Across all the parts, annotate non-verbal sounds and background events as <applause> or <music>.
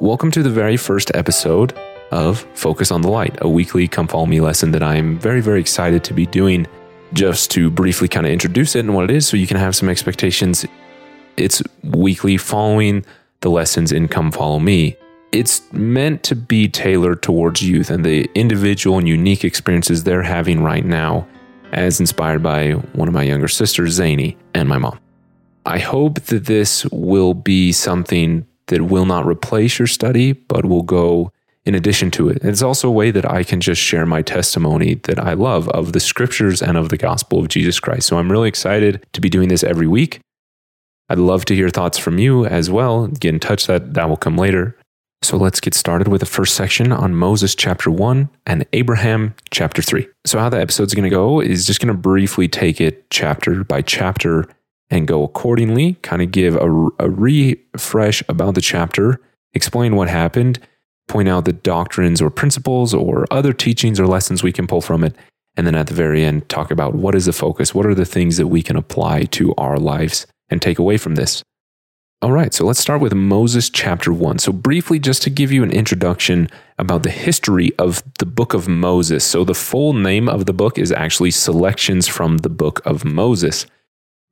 Welcome to the very first episode of Focus on the Light, a weekly Come Follow Me lesson that I'm very, very excited to be doing. Just to briefly kind of introduce it and what it is so you can have some expectations. It's weekly following the lessons in Come Follow Me. It's meant to be tailored towards youth and the individual and unique experiences they're having right now, as inspired by one of my younger sisters, Zany, and my mom. I hope that this will be something that will not replace your study, but will go in addition to it. It's also a way that I can just share my testimony that I love of the scriptures and of the gospel of Jesus Christ. So I'm really excited to be doing this every week. I'd love to hear thoughts from you as well. Get in touch, that, that will come later. So let's get started with the first section on Moses chapter 1 and Abraham chapter 3. So, how the episode's going to go is just going to briefly take it chapter by chapter and go accordingly, kind of give a, a refresh about the chapter, explain what happened, point out the doctrines or principles or other teachings or lessons we can pull from it. And then at the very end, talk about what is the focus? What are the things that we can apply to our lives and take away from this? All right, so let's start with Moses chapter 1. So, briefly, just to give you an introduction about the history of the book of Moses. So, the full name of the book is actually Selections from the Book of Moses.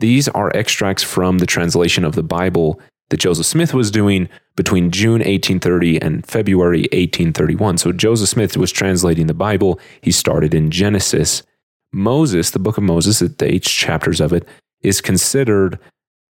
These are extracts from the translation of the Bible that Joseph Smith was doing between June 1830 and February 1831. So Joseph Smith was translating the Bible. He started in Genesis. Moses, the book of Moses, the eight chapters of it, is considered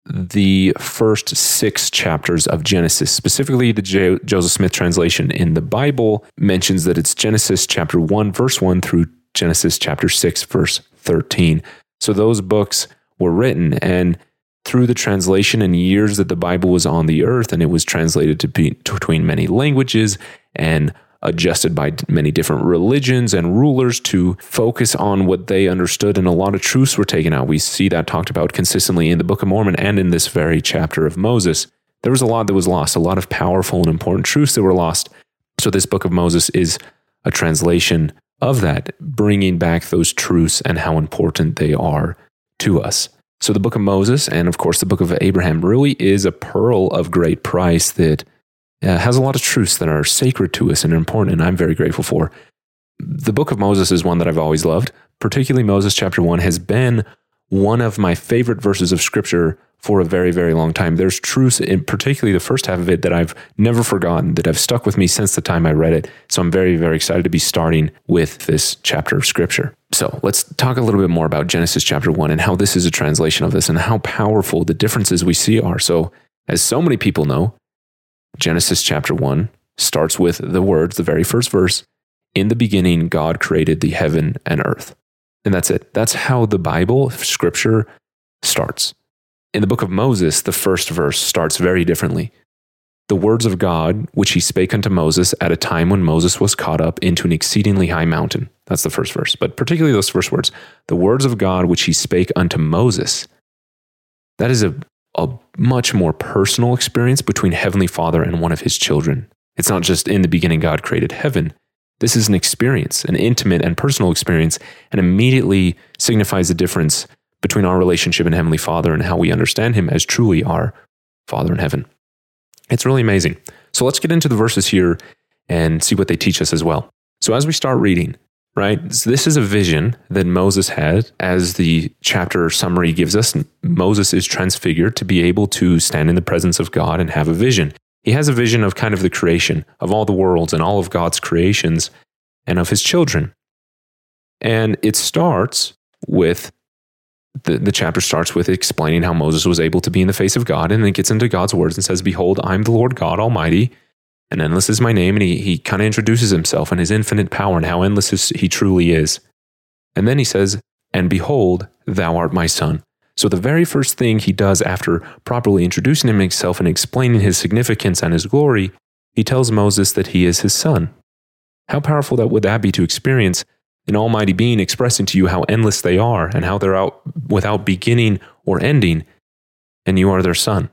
the first six chapters of Genesis. Specifically, the Joseph Smith translation in the Bible mentions that it's Genesis chapter 1, verse 1 through Genesis chapter 6, verse 13. So those books were written. And through the translation and years that the Bible was on the earth and it was translated to be, between many languages and adjusted by many different religions and rulers to focus on what they understood and a lot of truths were taken out. We see that talked about consistently in the Book of Mormon and in this very chapter of Moses. There was a lot that was lost, a lot of powerful and important truths that were lost. So this Book of Moses is a translation of that, bringing back those truths and how important they are to us. So, the book of Moses and, of course, the book of Abraham really is a pearl of great price that uh, has a lot of truths that are sacred to us and important, and I'm very grateful for. The book of Moses is one that I've always loved. Particularly, Moses chapter 1 has been one of my favorite verses of scripture for a very, very long time. There's truths, in particularly the first half of it, that I've never forgotten, that have stuck with me since the time I read it. So I'm very, very excited to be starting with this chapter of scripture. So let's talk a little bit more about Genesis chapter 1 and how this is a translation of this and how powerful the differences we see are. So, as so many people know, Genesis chapter 1 starts with the words, the very first verse In the beginning, God created the heaven and earth. And that's it. That's how the Bible, scripture, starts. In the book of Moses, the first verse starts very differently. The words of God, which he spake unto Moses at a time when Moses was caught up into an exceedingly high mountain. That's the first verse. But particularly those first words, the words of God, which he spake unto Moses. That is a, a much more personal experience between Heavenly Father and one of his children. It's not just in the beginning God created heaven. This is an experience, an intimate and personal experience, and immediately signifies the difference between our relationship and Heavenly Father and how we understand Him as truly our Father in heaven. It's really amazing. So let's get into the verses here and see what they teach us as well. So as we start reading, right, so this is a vision that Moses had, as the chapter summary gives us. Moses is transfigured to be able to stand in the presence of God and have a vision. He has a vision of kind of the creation of all the worlds and all of God's creations and of his children. And it starts with the, the chapter starts with explaining how Moses was able to be in the face of God and then gets into God's words and says, Behold, I'm the Lord God Almighty, and endless is my name. And he, he kind of introduces himself and his infinite power and how endless he truly is. And then he says, And behold, thou art my son. So the very first thing he does after properly introducing himself and explaining his significance and his glory, he tells Moses that he is his son. How powerful that would that be to experience an almighty being expressing to you how endless they are and how they're out without beginning or ending, and you are their son.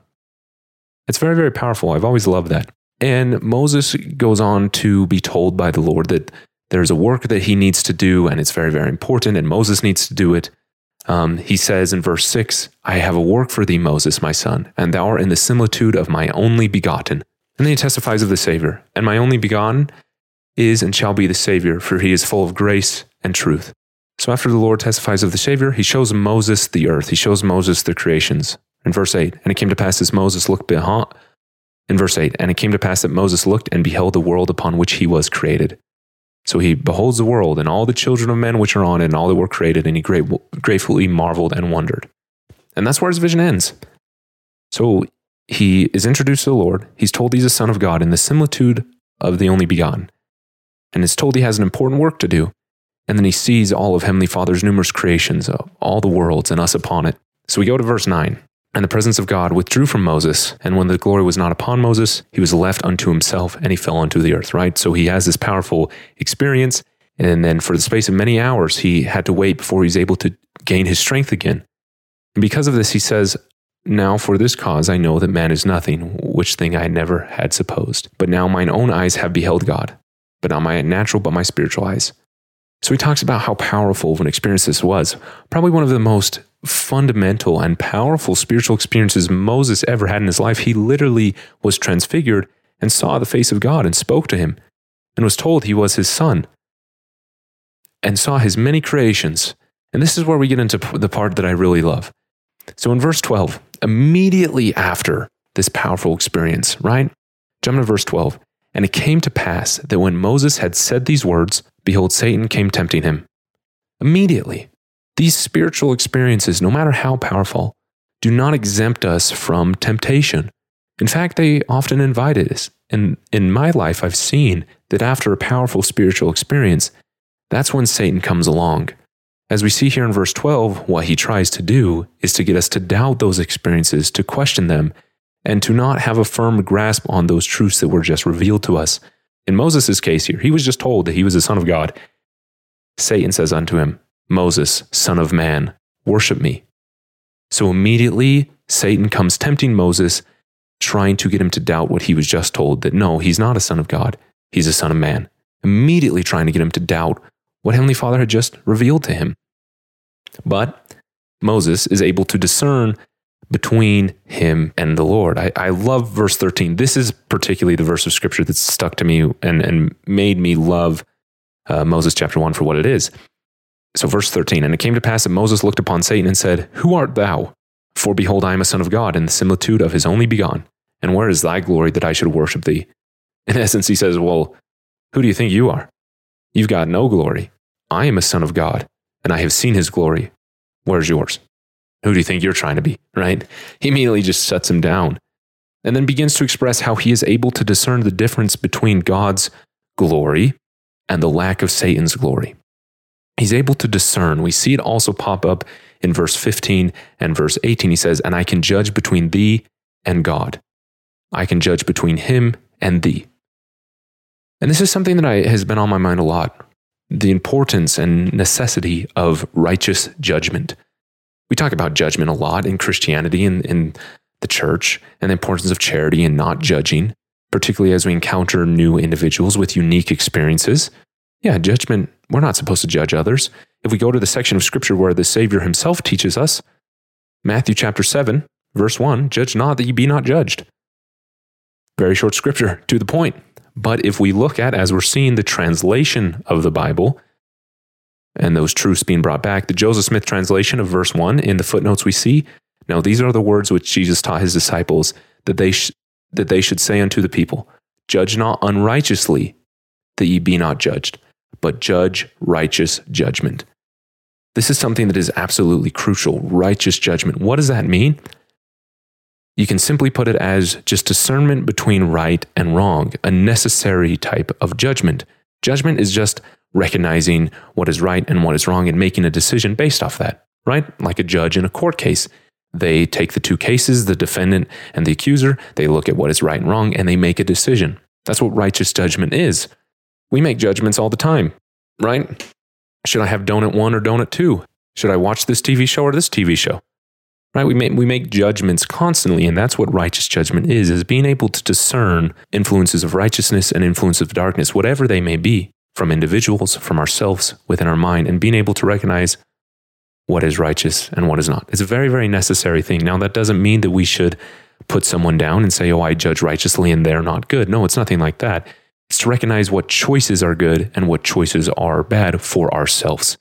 It's very, very powerful. I've always loved that. And Moses goes on to be told by the Lord that there's a work that he needs to do, and it's very, very important, and Moses needs to do it. Um, he says in verse 6, I have a work for thee, Moses, my son, and thou art in the similitude of my only begotten. And then he testifies of the Savior. And my only begotten is and shall be the Savior, for he is full of grace and truth. So after the Lord testifies of the Savior, he shows Moses the earth. He shows Moses the creations. In verse 8, and it came to pass as Moses looked behind, in verse 8, and it came to pass that Moses looked and beheld the world upon which he was created. So he beholds the world and all the children of men which are on it and all that were created, and he gratefully marveled and wondered. And that's where his vision ends. So he is introduced to the Lord. He's told he's a son of God in the similitude of the only begotten. And is told he has an important work to do. And then he sees all of Heavenly Father's numerous creations, all the worlds and us upon it. So we go to verse 9. And the presence of God withdrew from Moses. And when the glory was not upon Moses, he was left unto himself and he fell unto the earth, right? So he has this powerful experience. And then for the space of many hours, he had to wait before he's able to gain his strength again. And because of this, he says, Now for this cause I know that man is nothing, which thing I never had supposed. But now mine own eyes have beheld God, but not my natural, but my spiritual eyes. So he talks about how powerful of an experience this was. Probably one of the most fundamental and powerful spiritual experiences Moses ever had in his life. He literally was transfigured and saw the face of God and spoke to him and was told he was his son and saw his many creations. And this is where we get into the part that I really love. So in verse 12, immediately after this powerful experience, right? Jump to verse 12. And it came to pass that when Moses had said these words, behold, Satan came tempting him. Immediately, these spiritual experiences, no matter how powerful, do not exempt us from temptation. In fact, they often invite us. And in my life, I've seen that after a powerful spiritual experience, that's when Satan comes along. As we see here in verse 12, what he tries to do is to get us to doubt those experiences, to question them, and to not have a firm grasp on those truths that were just revealed to us. In Moses' case here, he was just told that he was the Son of God. Satan says unto him, Moses, Son of Man, worship me. So immediately, Satan comes tempting Moses, trying to get him to doubt what he was just told that no, he's not a son of God, he's a son of man. Immediately trying to get him to doubt what Heavenly Father had just revealed to him. But Moses is able to discern between him and the Lord. I, I love verse 13. This is particularly the verse of scripture that stuck to me and, and made me love uh, Moses chapter 1 for what it is. So, verse 13, and it came to pass that Moses looked upon Satan and said, Who art thou? For behold, I am a son of God, in the similitude of his only begotten. And where is thy glory that I should worship thee? In <laughs> essence, he says, Well, who do you think you are? You've got no glory. I am a son of God, and I have seen his glory. Where's yours? Who do you think you're trying to be? Right? He immediately just sets him down and then begins to express how he is able to discern the difference between God's glory and the lack of Satan's glory. He's able to discern. We see it also pop up in verse 15 and verse 18. He says, And I can judge between thee and God. I can judge between him and thee. And this is something that I, has been on my mind a lot the importance and necessity of righteous judgment. We talk about judgment a lot in Christianity and in the church and the importance of charity and not judging, particularly as we encounter new individuals with unique experiences. Yeah, judgment, we're not supposed to judge others. If we go to the section of scripture where the Savior himself teaches us, Matthew chapter 7, verse 1, judge not that ye be not judged. Very short scripture, to the point. But if we look at, as we're seeing the translation of the Bible and those truths being brought back, the Joseph Smith translation of verse 1, in the footnotes we see, now these are the words which Jesus taught his disciples that they, sh- that they should say unto the people, Judge not unrighteously, that ye be not judged, but judge righteous judgment. This is something that is absolutely crucial righteous judgment. What does that mean? You can simply put it as just discernment between right and wrong, a necessary type of judgment. Judgment is just recognizing what is right and what is wrong and making a decision based off that, right? Like a judge in a court case. They take the two cases, the defendant and the accuser, they look at what is right and wrong, and they make a decision. That's what righteous judgment is. We make judgments all the time, right? Should I have donut one or donut two? Should I watch this TV show or this TV show? right we make, we make judgments constantly and that's what righteous judgment is is being able to discern influences of righteousness and influences of darkness whatever they may be from individuals from ourselves within our mind and being able to recognize what is righteous and what is not it's a very very necessary thing now that doesn't mean that we should put someone down and say, oh, I judge righteously and they're not good. No, it's nothing like that. It's to recognize what choices are good and what choices are bad for ourselves.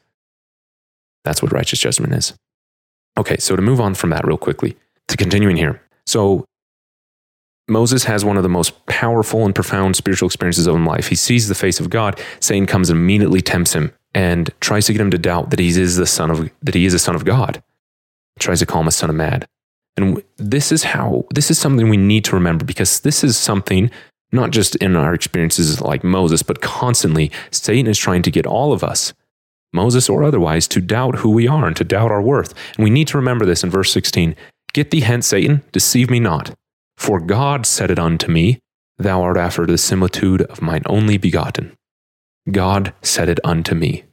That's what righteous judgment is. Okay, so to move on from that real quickly, to continuing here. So Moses has one of the most powerful and profound spiritual experiences of his life. He sees the face of God. Satan comes and immediately tempts him and tries to get him to doubt that he is the son of that he is a son of God. Tries to call him a son of mad. And this is how this is something we need to remember because this is something not just in our experiences like Moses, but constantly Satan is trying to get all of us, Moses or otherwise, to doubt who we are and to doubt our worth. And we need to remember this in verse 16. Get thee hence, Satan, deceive me not. For God said it unto me, Thou art after the similitude of mine only begotten. God said it unto me.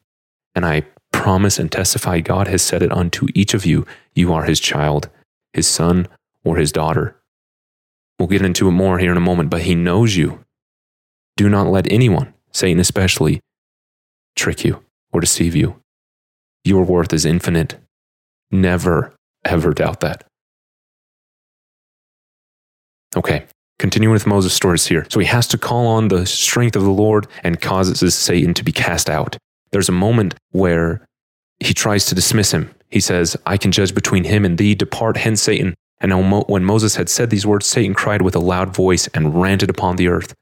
And I promise and testify God has said it unto each of you. You are his child, his son, or his daughter. We'll get into it more here in a moment, but he knows you. Do not let anyone, Satan especially, trick you or deceive you. Your worth is infinite. Never, ever doubt that. Okay, continuing with Moses' stories here. So he has to call on the strength of the Lord and causes Satan to be cast out. There's a moment where he tries to dismiss him. He says, I can judge between him and thee. Depart hence, Satan. And when Moses had said these words, Satan cried with a loud voice and ranted upon the earth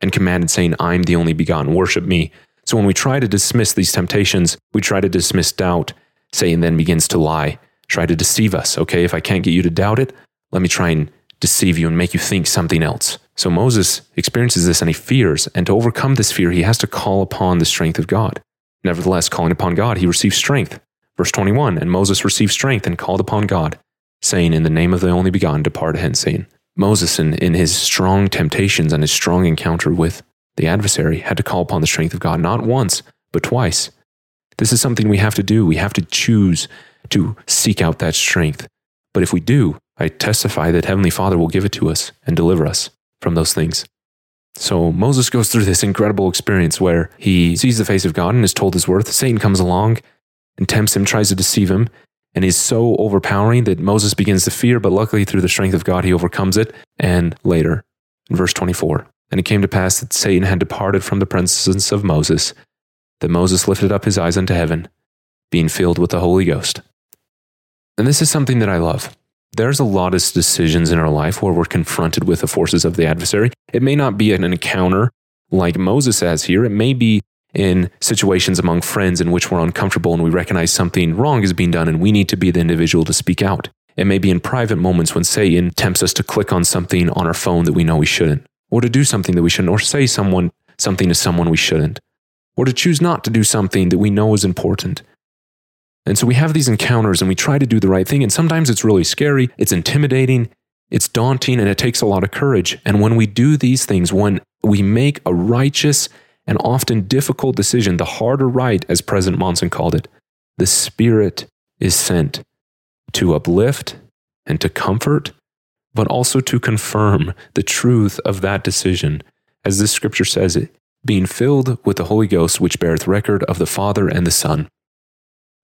and commanded, saying, I'm the only begotten, worship me. So when we try to dismiss these temptations, we try to dismiss doubt. Satan then begins to lie, try to deceive us. Okay, if I can't get you to doubt it, let me try and deceive you and make you think something else. So Moses experiences this and he fears. And to overcome this fear, he has to call upon the strength of God. Nevertheless, calling upon God, he receives strength. Verse 21 And Moses received strength and called upon God, saying, In the name of the only begotten, depart hence, Satan. Moses, in, in his strong temptations and his strong encounter with the adversary, had to call upon the strength of God not once, but twice. This is something we have to do. We have to choose to seek out that strength. But if we do, I testify that Heavenly Father will give it to us and deliver us from those things. So Moses goes through this incredible experience where he sees the face of God and is told his worth. Satan comes along and tempts him, tries to deceive him, and is so overpowering that Moses begins to fear, but luckily through the strength of God, he overcomes it. And later, in verse 24, and it came to pass that Satan had departed from the presence of Moses, that Moses lifted up his eyes unto heaven, being filled with the Holy Ghost. And this is something that I love. There's a lot of decisions in our life where we're confronted with the forces of the adversary. It may not be an encounter like Moses has here. It may be in situations among friends in which we're uncomfortable and we recognize something wrong is being done and we need to be the individual to speak out. It may be in private moments when Satan tempts us to click on something on our phone that we know we shouldn't, or to do something that we shouldn't, or say someone something to someone we shouldn't, or to choose not to do something that we know is important. And so we have these encounters and we try to do the right thing. And sometimes it's really scary, it's intimidating, it's daunting, and it takes a lot of courage. And when we do these things, when we make a righteous and often difficult decision, the harder right, as President Monson called it, the Spirit is sent to uplift and to comfort, but also to confirm the truth of that decision. As this scripture says it, being filled with the Holy Ghost, which beareth record of the Father and the Son.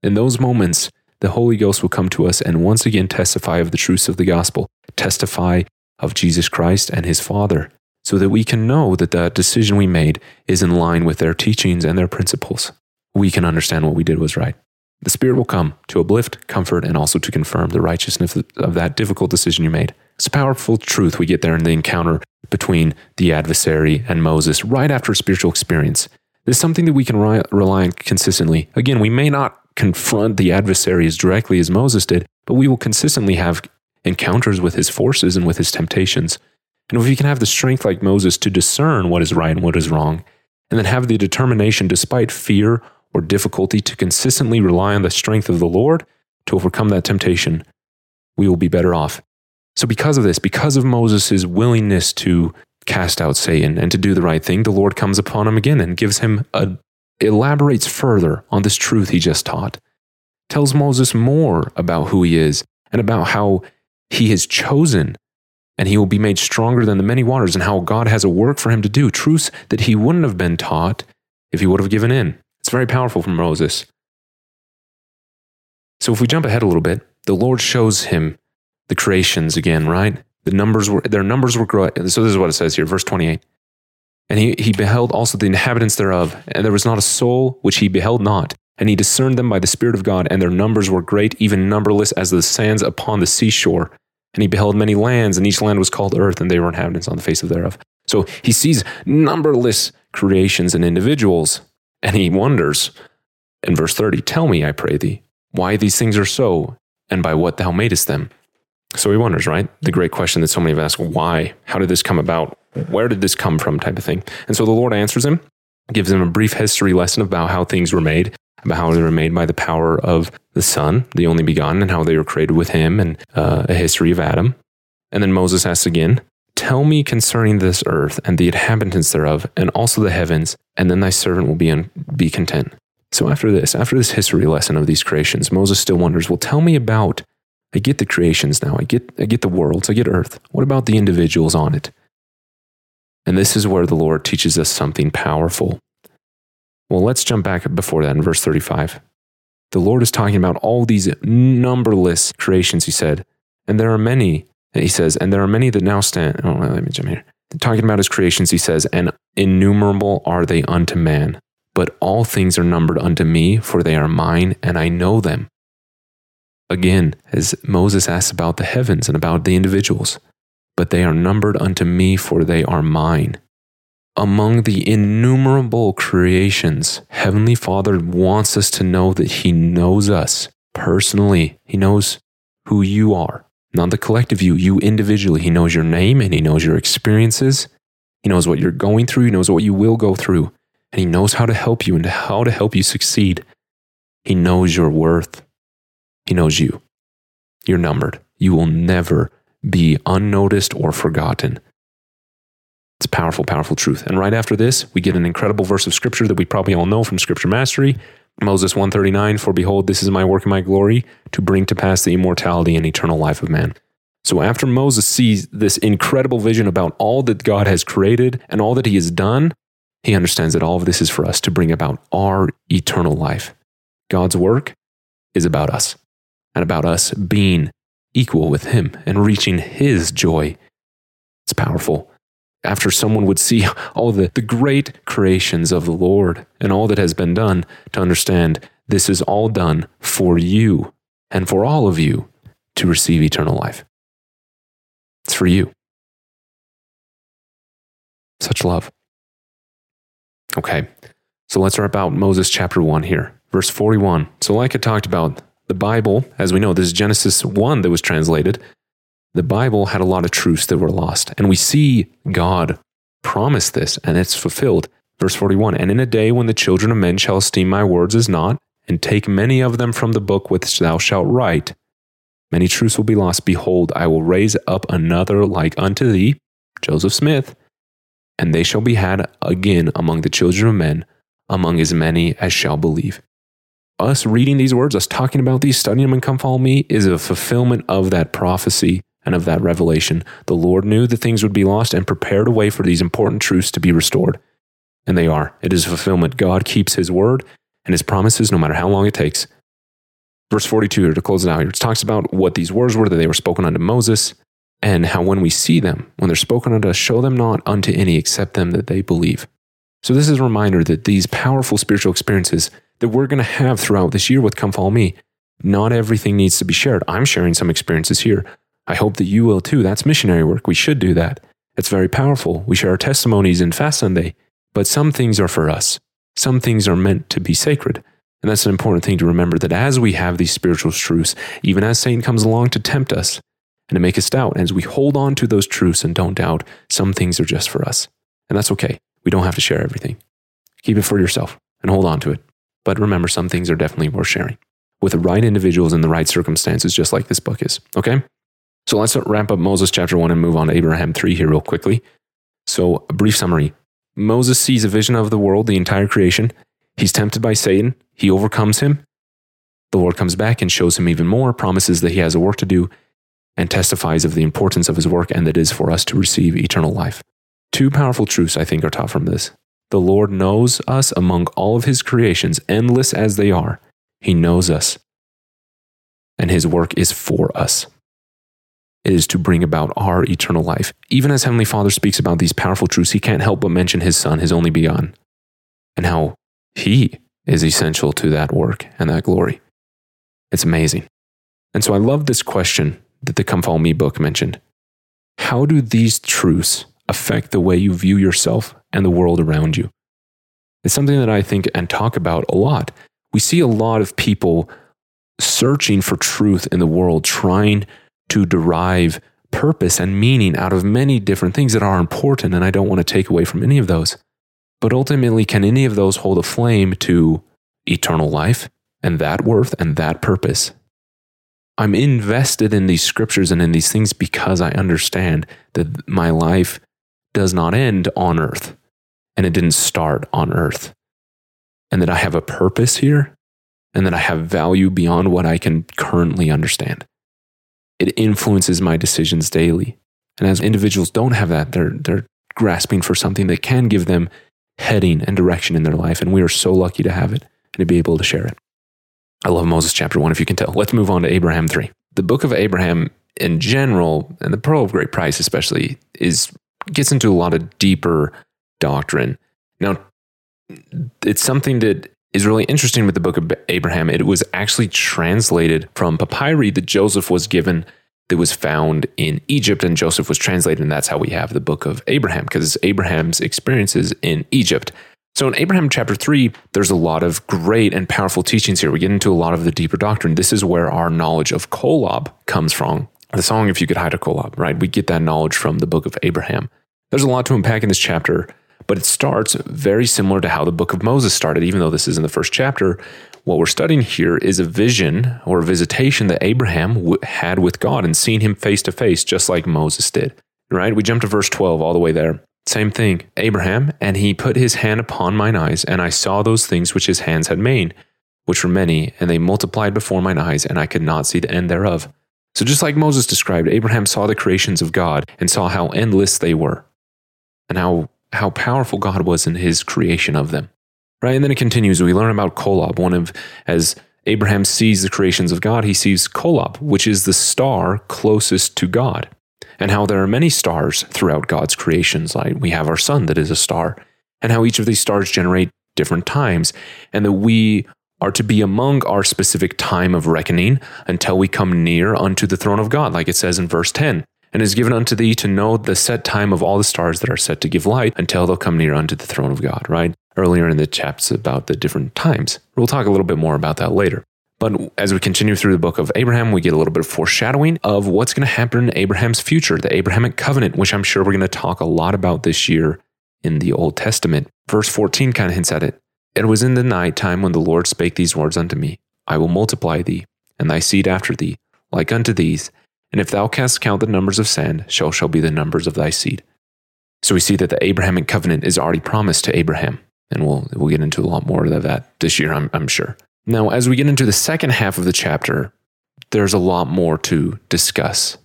In those moments, the Holy Ghost will come to us and once again testify of the truths of the gospel, testify of Jesus Christ and his Father, so that we can know that the decision we made is in line with their teachings and their principles. We can understand what we did was right. The Spirit will come to uplift, comfort, and also to confirm the righteousness of that difficult decision you made. It's a powerful truth we get there in the encounter between the adversary and Moses right after a spiritual experience. This is something that we can rely on consistently. Again, we may not confront the adversary as directly as Moses did, but we will consistently have encounters with his forces and with his temptations. And if we can have the strength like Moses to discern what is right and what is wrong, and then have the determination, despite fear or difficulty, to consistently rely on the strength of the Lord to overcome that temptation, we will be better off. So, because of this, because of Moses' willingness to cast out Satan and to do the right thing, the Lord comes upon him again and gives him a elaborates further on this truth he just taught, tells Moses more about who he is and about how he is chosen and he will be made stronger than the many waters and how God has a work for him to do, truths that he wouldn't have been taught if he would have given in. It's very powerful from Moses. So if we jump ahead a little bit, the Lord shows him the creations again, right? The numbers were their numbers were growing. So this is what it says here, verse 28. And he, he beheld also the inhabitants thereof, and there was not a soul which he beheld not. And he discerned them by the Spirit of God, and their numbers were great, even numberless as the sands upon the seashore. And he beheld many lands, and each land was called earth, and they were inhabitants on the face of thereof. So he sees numberless creations and individuals, and he wonders in verse 30 Tell me, I pray thee, why these things are so, and by what thou madest them. So he wonders, right? The great question that so many have asked why? How did this come about? Where did this come from? type of thing. And so the Lord answers him, gives him a brief history lesson about how things were made, about how they were made by the power of the Son, the only begotten, and how they were created with him, and uh, a history of Adam. And then Moses asks again, Tell me concerning this earth and the inhabitants thereof, and also the heavens, and then thy servant will be, un- be content. So after this, after this history lesson of these creations, Moses still wonders, well, tell me about, I get the creations now, I get, I get the worlds, I get earth. What about the individuals on it? And this is where the Lord teaches us something powerful. Well, let's jump back before that in verse 35. The Lord is talking about all these numberless creations, he said, and there are many he says, and there are many that now stand. Oh, let me jump here. Talking about his creations, he says, and innumerable are they unto man. But all things are numbered unto me, for they are mine, and I know them. Again, as Moses asks about the heavens and about the individuals, but they are numbered unto me, for they are mine. Among the innumerable creations, Heavenly Father wants us to know that He knows us personally. He knows who you are not the collective you, you individually. He knows your name and he knows your experiences. He knows what you're going through. He knows what you will go through. And he knows how to help you and how to help you succeed. He knows your worth. He knows you. You're numbered. You will never be unnoticed or forgotten. It's powerful, powerful truth. And right after this, we get an incredible verse of scripture that we probably all know from Scripture Mastery. Moses 139 For behold, this is my work and my glory, to bring to pass the immortality and eternal life of man. So after Moses sees this incredible vision about all that God has created and all that he has done, he understands that all of this is for us to bring about our eternal life. God's work is about us and about us being equal with him and reaching his joy. It's powerful after someone would see <laughs> all the, the great creations of the Lord and all that has been done, to understand this is all done for you and for all of you to receive eternal life. It's for you. Such love. Okay, so let's wrap out Moses chapter 1 here, verse 41. So, like I talked about, the Bible, as we know, this is Genesis 1 that was translated the Bible had a lot of truths that were lost. And we see God promise this, and it's fulfilled. Verse 41 And in a day when the children of men shall esteem my words as naught, and take many of them from the book which thou shalt write, many truths will be lost. Behold, I will raise up another like unto thee, Joseph Smith, and they shall be had again among the children of men, among as many as shall believe. Us reading these words, us talking about these, studying them and come follow me, is a fulfillment of that prophecy and of that revelation. The Lord knew that things would be lost and prepared a way for these important truths to be restored. And they are. It is a fulfillment. God keeps his word and his promises no matter how long it takes. Verse 42 here to close it out here, it talks about what these words were that they were spoken unto Moses and how when we see them, when they're spoken unto us, show them not unto any except them that they believe. So this is a reminder that these powerful spiritual experiences that we're going to have throughout this year with Come Follow Me, not everything needs to be shared. I'm sharing some experiences here, I hope that you will too. That's missionary work. We should do that. It's very powerful. We share our testimonies in Fast Sunday, but some things are for us. Some things are meant to be sacred. And that's an important thing to remember that as we have these spiritual truths, even as Satan comes along to tempt us and to make us doubt, as we hold on to those truths and don't doubt, some things are just for us. And that's okay. We don't have to share everything. Keep it for yourself and hold on to it. But remember, some things are definitely worth sharing with the right individuals in the right circumstances, just like this book is. Okay? So let's wrap up Moses chapter 1 and move on to Abraham 3 here, real quickly. So, a brief summary Moses sees a vision of the world, the entire creation. He's tempted by Satan, he overcomes him. The Lord comes back and shows him even more, promises that he has a work to do, and testifies of the importance of his work and that it is for us to receive eternal life. Two powerful truths, I think, are taught from this. The Lord knows us among all of his creations, endless as they are. He knows us, and his work is for us. it is to bring about our eternal life. Even as Heavenly Father speaks about these powerful truths, he can't help but mention his Son, his only begotten, and how he is essential to that work and that glory. It's amazing. And so I love this question that the Come Follow Me book mentioned. How do these truths affect the way you view yourself and the world around you? It's something that I think and talk about a lot. We see a lot of people searching for truth in the world, trying to derive purpose and meaning out of many different things that are important. And I don't want to take away from any of those. But ultimately, can any of those hold a flame to eternal life and that worth and that purpose? I'm invested in these scriptures and in these things because I understand that my life does not end on earth and it didn't start on earth. And that I have a purpose here and that I have value beyond what I can currently understand. It influences my decisions daily. And as individuals don't have that, they're, they're grasping for something that can give them heading and direction in their life. And we are so lucky to have it and to be able to share it. I love Moses chapter one, if you can tell. Let's move on to Abraham 3. The book of Abraham in general, and the Pearl of Great Price especially, is gets into a lot of deeper doctrine. Now, it's something that is really interesting with the book of Abraham. It was actually translated from papyri that Joseph was given that was found in Egypt, and Joseph was translated, and that's how we have the book of Abraham, because Abraham's experiences in Egypt. So in Abraham chapter 3, there's a lot of great and powerful teachings here. We get into a lot of the deeper doctrine. This is where our knowledge of Kolob comes from. The song, If You Could Hie to Kolob, right? We get that knowledge from the book of Abraham. There's a lot to unpack in this chapter. But it starts very similar to how the book of Moses started, even though this is in the first chapter. What we're studying here is a vision or a visitation that Abraham w- had with God and seeing him face to face, just like Moses did. Right? We jump to verse 12 all the way there. Same thing. Abraham, and he put his hand upon mine eyes, and I saw those things which his hands had made, which were many, and they multiplied before mine eyes, and I could not see the end thereof. So, just like Moses described, Abraham saw the creations of God and saw how endless they were, and how how powerful God was in his creation of them. Right? And then it continues. We learn about Kolob, one of, as Abraham sees the creations of God, he sees Kolob, which is the star closest to God, and how there are many stars throughout God's creations. Like we have our sun that is a star, and how each of these stars generate different times, and that we are to be among our specific time of reckoning until we come near unto the throne of God, like it says in verse 10 and is given unto thee to know the set time of all the stars that are set to give light until they'll come near unto the throne of God, right? Earlier in the chapters about the different times. We'll talk a little bit more about that later. But as we continue through the book of Abraham, we get a little bit of foreshadowing of what's going to happen in Abraham's future, the Abrahamic covenant, which I'm sure we're going to talk a lot about this year in the Old Testament. Verse 14 kind of hints at it. It was in the night time when the Lord spake these words unto me I will multiply thee, and thy seed after thee, like unto these, and if thou canst count the numbers of sand, so shall be the numbers of thy seed. So we see that the Abrahamic covenant is already promised to Abraham. And we'll, we'll get into a lot more of that this year, I'm, I'm sure. Now, as we get into the second half of the chapter, there's a lot more to discuss.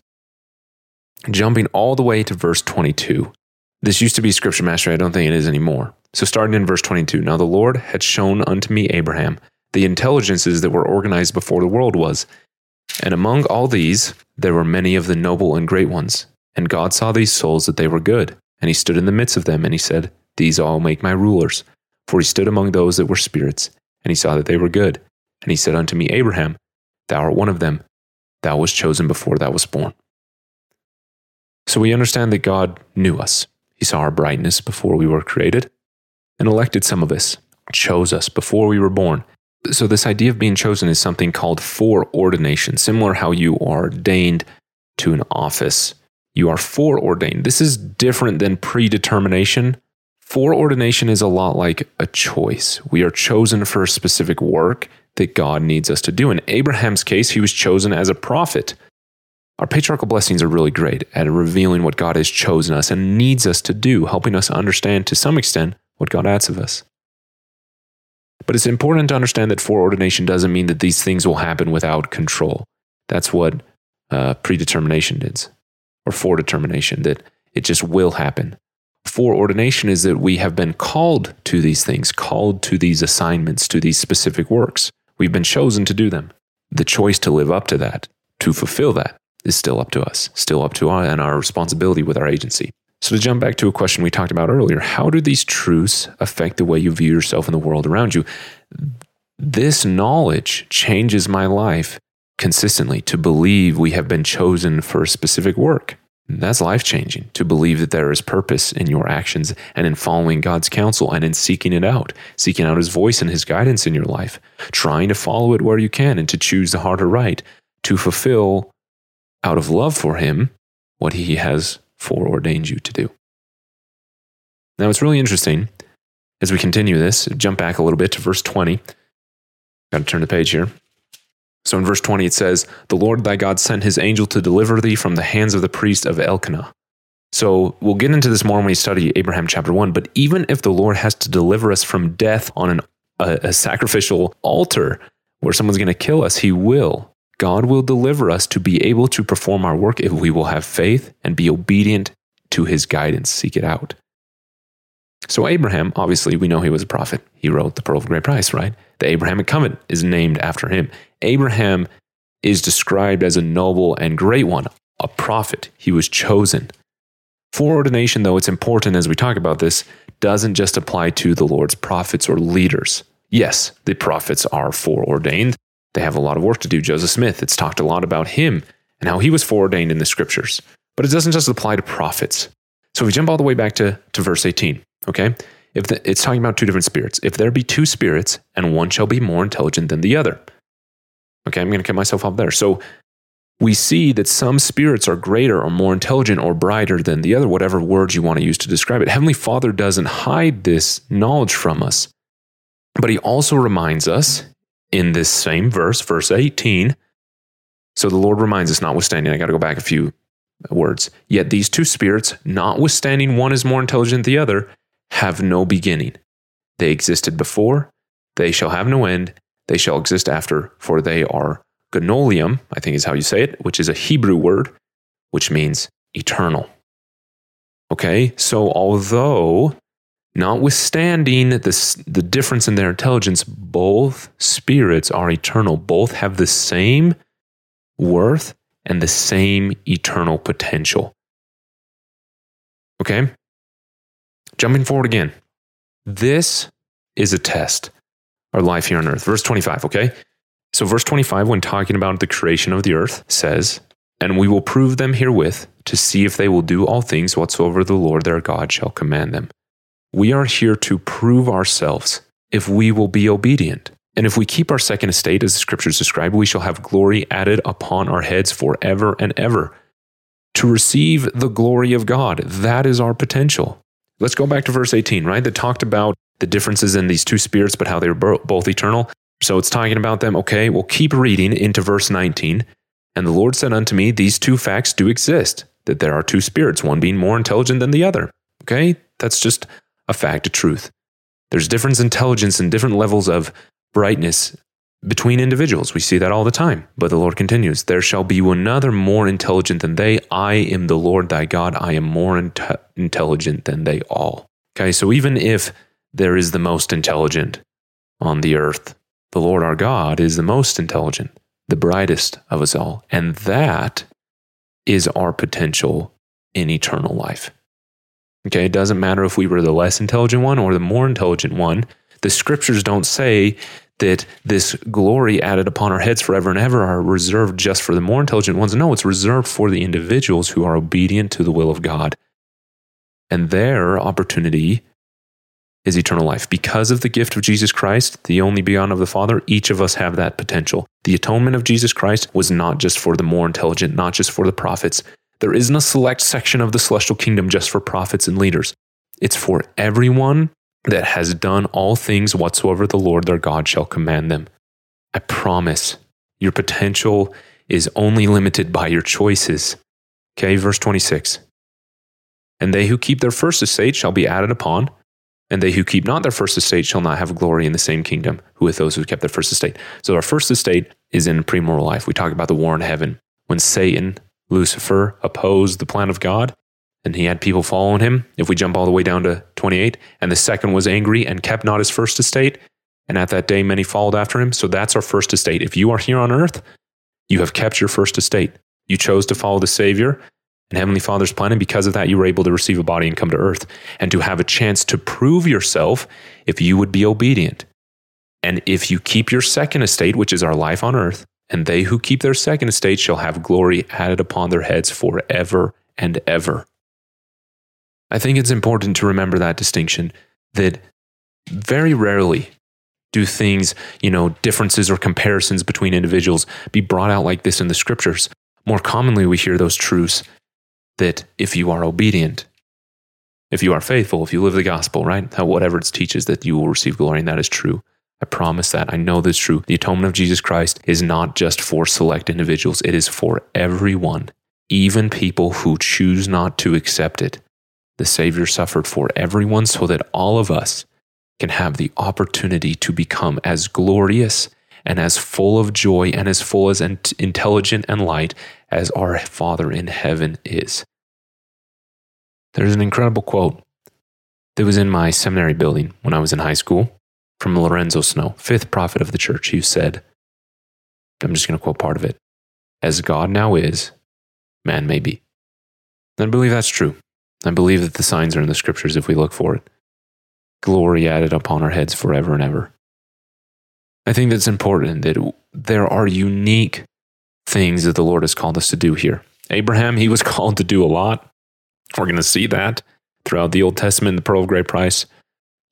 Jumping all the way to verse 22. This used to be scripture mastery. I don't think it is anymore. So, starting in verse 22 Now the Lord had shown unto me, Abraham, the intelligences that were organized before the world was, and among all these, there were many of the noble and great ones. And God saw these souls that they were good. And he stood in the midst of them, and he said, These all make my rulers. For he stood among those that were spirits, and he saw that they were good. And he said unto me, Abraham, Thou art one of them. Thou wast chosen before thou wast born. So we understand that God knew us. He saw our brightness before we were created, and elected some of us, chose us before we were born, so this idea of being chosen is something called foreordination, similar how you are ordained to an office. You are foreordained. This is different than predetermination. Foreordination is a lot like a choice. We are chosen for a specific work that God needs us to do. In Abraham's case, he was chosen as a prophet. Our patriarchal blessings are really great at revealing what God has chosen us and needs us to do, helping us understand to some extent what God asks of us. But it's important to understand that foreordination doesn't mean that these things will happen without control. That's what uh, predetermination is, or foredetermination, that it just will happen. Foreordination is that we have been called to these things, called to these assignments, to these specific works. We've been chosen to do them. The choice to live up to that, to fulfill that, is still up to us, still up to our and our responsibility with our agency. So, to jump back to a question we talked about earlier, how do these truths affect the way you view yourself and the world around you? This knowledge changes my life consistently to believe we have been chosen for a specific work. That's life changing to believe that there is purpose in your actions and in following God's counsel and in seeking it out, seeking out His voice and His guidance in your life, trying to follow it where you can and to choose the harder right, to fulfill out of love for Him what He has foreordained you to do. Now, it's really interesting as we continue this, jump back a little bit to verse 20. Got to turn the page here. So in verse 20, it says, The Lord thy God sent his angel to deliver thee from the hands of the priest of Elkenah. So we'll get into this more when we study Abraham chapter 1. But even if the Lord has to deliver us from death on an, a, a sacrificial altar where someone's going to kill us, he will. God will deliver us to be able to perform our work if we will have faith and be obedient to his guidance, seek it out. So, Abraham, obviously, we know he was a prophet. He wrote the Pearl of Great Price, right? The Abrahamic covenant is named after him. Abraham is described as a noble and great one, a prophet. He was chosen. Foreordination, though it's important as we talk about this, doesn't just apply to the Lord's prophets or leaders. Yes, the prophets are foreordained. They have a lot of work to do. Joseph Smith, it's talked a lot about him and how he was foreordained in the scriptures. But it doesn't just apply to prophets. So if we jump all the way back to, to verse 18, okay? If the, it's talking about two different spirits. If there be two spirits, and one shall be more intelligent than the other. Okay, I'm going to cut myself off there. So we see that some spirits are greater or more intelligent or brighter than the other, whatever words you want to use to describe it. Heavenly Father doesn't hide this knowledge from us, but He also reminds us in this same verse, verse 18. So the Lord reminds us, notwithstanding, I got to go back a few words. Yet these two spirits, notwithstanding one is more intelligent than the other, have no beginning. They existed before, they shall have no end, they shall exist after, for they are gonolium, I think is how you say it, which is a Hebrew word, which means eternal. Okay, so although, notwithstanding this, the difference in their intelligence, both spirits are eternal, both have the same worth and the same eternal potential. Okay, Jumping forward again. This is a test, our life here on earth. Verse 25, okay? So, verse 25, when talking about the creation of the earth, says, And we will prove them herewith to see if they will do all things whatsoever the Lord their God shall command them. We are here to prove ourselves if we will be obedient. And if we keep our second estate, as the scriptures describe, we shall have glory added upon our heads forever and ever. To receive the glory of God, that is our potential. Let's go back to verse 18, right? That talked about the differences in these two spirits, but how they were both eternal. So it's talking about them. Okay, we'll keep reading into verse 19. And the Lord said unto me, These two facts do exist, that there are two spirits, one being more intelligent than the other. Okay, that's just a fact of truth. There's different intelligence and different levels of brightness between individuals. We see that all the time. But the Lord continues, There shall be another more intelligent than they. I am the Lord thy God. I am more intelligent than they all. Okay, so even if there is the most intelligent on the earth, the Lord our God is the most intelligent, the brightest of us all. And that is our potential in eternal life. Okay, it doesn't matter if we were the less intelligent one or the more intelligent one. The scriptures don't say that this glory added upon our heads forever and ever are reserved just for the more intelligent ones. No, it's reserved for the individuals who are obedient to the will of God. And their opportunity is eternal life. Because of the gift of Jesus Christ, the only beyond of the Father, each of us have that potential. The atonement of Jesus Christ was not just for the more intelligent, not just for the prophets. There isn't a select section of the celestial kingdom just for prophets and leaders. It's for everyone that has done all things whatsoever the Lord their God shall command them. I promise your potential is only limited by your choices. Okay, verse 26. And they who keep their first estate shall be added upon, and they who keep not their first estate shall not have glory in the same kingdom who with those who kept their first estate. So our first estate is in premortal life. We talk about the war in heaven. When Satan, Lucifer, opposed the plan of God, and he had people following him. If we jump all the way down to 28, and the second was angry and kept not his first estate, and at that day many followed after him. So that's our first estate. If you are here on earth, you have kept your first estate. You chose to follow the Savior and Heavenly Father's plan, and because of that, you were able to receive a body and come to earth and to have a chance to prove yourself if you would be obedient. And if you keep your second estate, which is our life on earth, and they who keep their second estate shall have glory added upon their heads forever and ever. I think it's important to remember that distinction that very rarely do things, you know, differences or comparisons between individuals be brought out like this in the scriptures. More commonly, we hear those truths that if you are obedient, if you are faithful, if you live the gospel, right? Whatever it teaches that you will receive glory, and that is true. I promise that. I know this is true. The atonement of Jesus Christ is not just for select individuals, it is for everyone, even people who choose not to accept it. The Savior suffered for everyone so that all of us can have the opportunity to become as glorious and as full of joy and as full as intelligent and light as our Father in heaven is. There's an incredible quote that was in my seminary building when I was in high school from Lorenzo Snow, fifth prophet of the church, who said, I'm just going to quote part of it As God now is, man may be. I believe that's true. I believe that the signs are in the scriptures if we look for it. Glory added upon our heads forever and ever. I think that's important that there are unique things that the Lord has called us to do here. Abraham, he was <laughs> called to do a lot. We're going to see that throughout the Old Testament, the pearl of great price.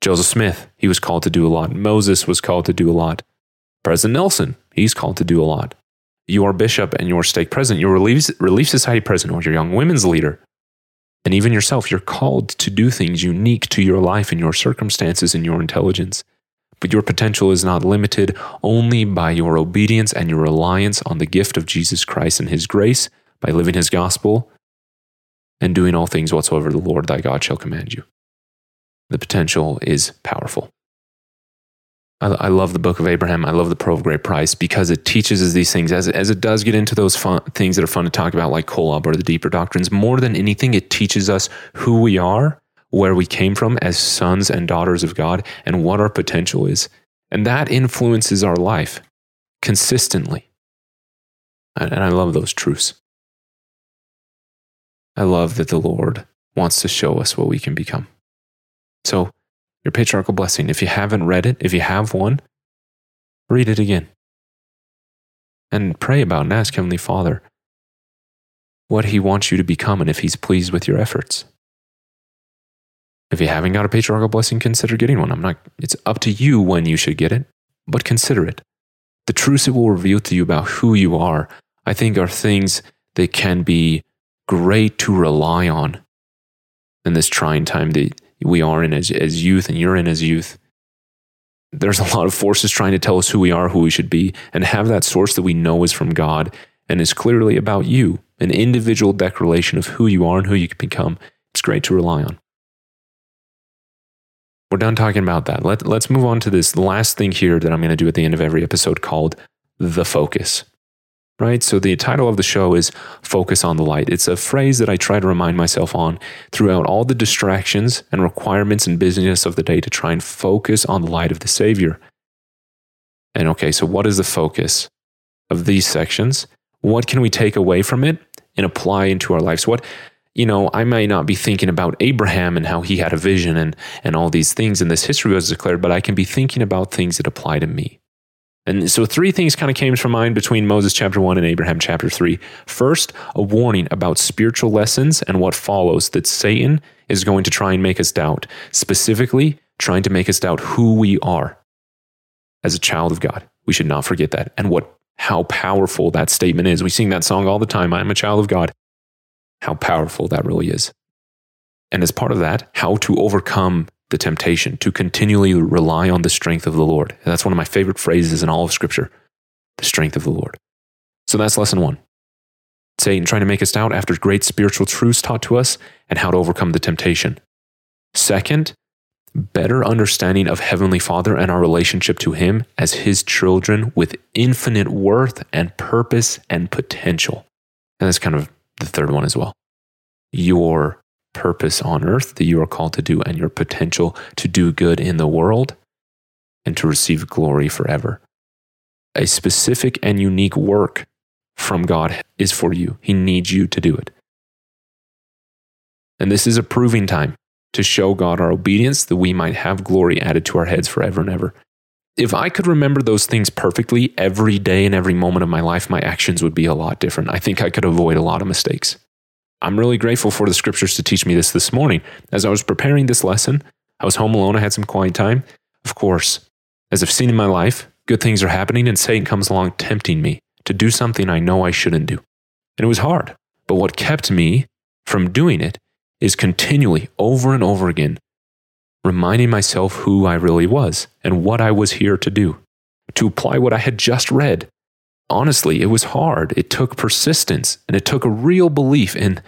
Joseph Smith, he was called to do a lot. Moses was called to do a lot. President Nelson, he's called to do a lot. Your bishop and your stake president, your relief, relief society president, or your young women's leader, and even yourself, you're called to do things unique to your life and your circumstances and your intelligence. But your potential is not limited only by your obedience and your reliance on the gift of Jesus Christ and his grace by living his gospel and doing all things whatsoever the Lord thy God shall command you the potential is powerful. I, I, love the book of Abraham. I love the Pearl of Great Price because it teaches us these things as, as it does get into those fun, things that are fun to talk about, like Kolob or the deeper doctrines. More than anything, it teaches us who we are, where we came from as sons and daughters of God, and what our potential is. And that influences our life consistently. And, and I love those truths. I love that the Lord wants to show us what we can become. So, your patriarchal blessing, if you haven't read it, if you have one, read it again. And pray about and ask Heavenly Father what He wants you to become and if He's pleased with your efforts. If you haven't got a patriarchal blessing, consider getting one. I'm not, it's up to you when you should get it, but consider it. The truths it will reveal to you about who you are, I think, are things that can be great to rely on in this trying time that we are in as, as youth and you're in as youth. There's a lot of forces trying to tell us who we are, who we should be, and have that source that we know is from God and is clearly about you, an individual declaration of who you are and who you can become. It's great to rely on. We're done talking about that. Let, let's move on to this last thing here that I'm going to do at the end of every episode called the focus right? So the title of the show is Focus on the Light. It's a phrase that I try to remind myself on throughout all the distractions and requirements and busyness of the day to try and focus on the light of the Savior. And okay, so what is the focus of these sections? What can we take away from it and apply into our lives? What you know, I may not be thinking about Abraham and how he had a vision and, and all these things and this history was declared, but I can be thinking about things that apply to me. And so three things kind of came to mind between Moses chapter 1 and Abraham chapter 3. First, a warning about spiritual lessons and what follows that Satan is going to try and make us doubt, specifically trying to make us doubt who we are as a child of God. We should not forget that and what how powerful that statement is. We sing that song all the time, I am a child of God. How powerful that really is. And as part of that, how to overcome the temptation to continually rely on the strength of the Lord. And that's one of my favorite phrases in all of Scripture the strength of the Lord. So that's lesson one. Satan trying to make us doubt after great spiritual truths taught to us and how to overcome the temptation. Second, better understanding of Heavenly Father and our relationship to Him as His children with infinite worth and purpose and potential. And that's kind of the third one as well. Your purpose on earth that you are called to do and your potential to do good in the world and to receive glory forever. A specific and unique work from God is for you. He needs you to do it. And this is a proving time to show God our obedience that we might have glory added to our heads forever and ever. If I could remember those things perfectly every day and every moment of my life, my actions would be a lot different. I think I could avoid a lot of mistakes. I'm really grateful for the scriptures to teach me this this morning. As I was preparing this lesson, I was home alone, I had some quiet time. Of course, as I've seen in my life, good things are happening and Satan comes along tempting me to do something I know I shouldn't do. And it was hard. But what kept me from doing it is continually, over and over again, reminding myself who I really was and what I was here to do, to apply what I had just read. Honestly, it was hard. It took persistence and it took a real belief in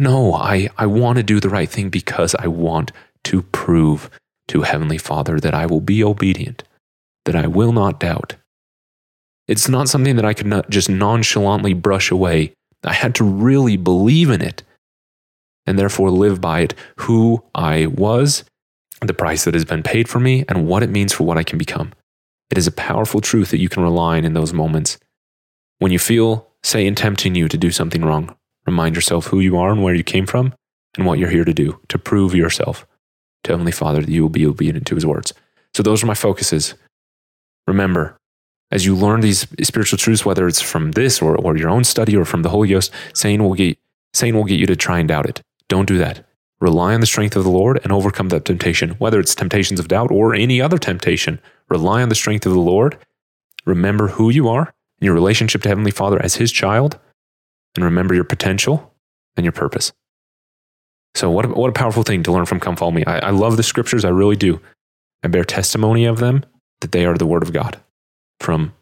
no, I, I want to do the right thing because I want to prove to Heavenly Father that I will be obedient, that I will not doubt. It's not something that I could not just nonchalantly brush away. I had to really believe in it and therefore live by it who I was, the price that has been paid for me, and what it means for what I can become. It is a powerful truth that you can rely on in those moments. When you feel Satan tempting you to do something wrong, remind yourself who you are and where you came from and what you're here to do, to prove yourself to Heavenly Father that you will be obedient to his words. So those are my focuses. Remember, as you learn these spiritual truths, whether it's from this or, or your own study or from the Holy Ghost, Satan will get Satan will get you to try and doubt it. Don't do that. Rely on the strength of the Lord and overcome that temptation, whether it's temptations of doubt or any other temptation. Rely on the strength of the Lord. Remember who you are in your relationship to Heavenly Father as His child, and remember your potential and your purpose. So, what a, what a powerful thing to learn from Come Follow Me. I, I love the scriptures, I really do. I bear testimony of them that they are the Word of God. From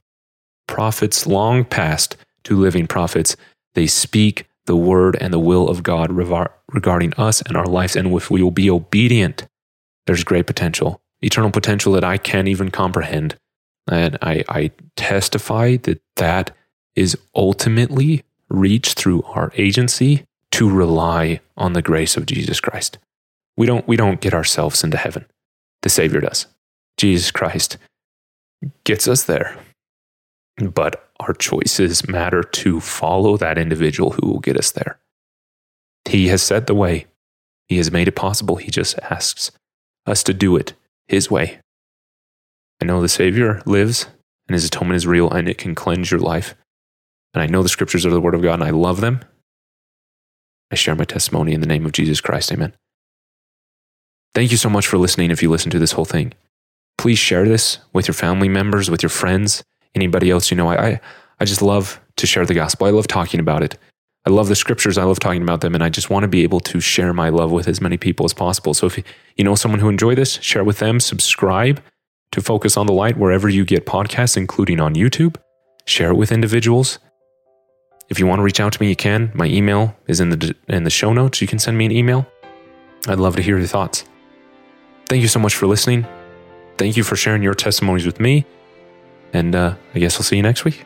prophets long past to living prophets, they speak the word and the will of God regarding us and our lives. And if we will be obedient, there's great potential, eternal potential that I can't even comprehend. And I, I testify that that is ultimately reached through our agency to rely on the grace of Jesus Christ. We don't, we don't get ourselves into heaven. The Savior does. Jesus Christ gets us there. But our choices matter to follow that individual who will get us there. He has set the way, He has made it possible. He just asks us to do it His way. I know the Savior lives and His atonement is real and it can cleanse your life. And I know the scriptures are the Word of God and I love them. I share my testimony in the name of Jesus Christ. Amen. Thank you so much for listening if you listen to this whole thing. Please share this with your family members, with your friends anybody else. You know, I, I just love to share the gospel. I love talking about it. I love the scriptures. I love talking about them. And I just want to be able to share my love with as many people as possible. So if you know someone who enjoy this, share with them, subscribe to Focus on the Light wherever you get podcasts, including on YouTube. Share it with individuals. If you want to reach out to me, you can. My email is in the in the show notes. You can send me an email. I'd love to hear your thoughts. Thank you so much for listening. Thank you for sharing your testimonies with me. And uh, I guess I'll see you next week.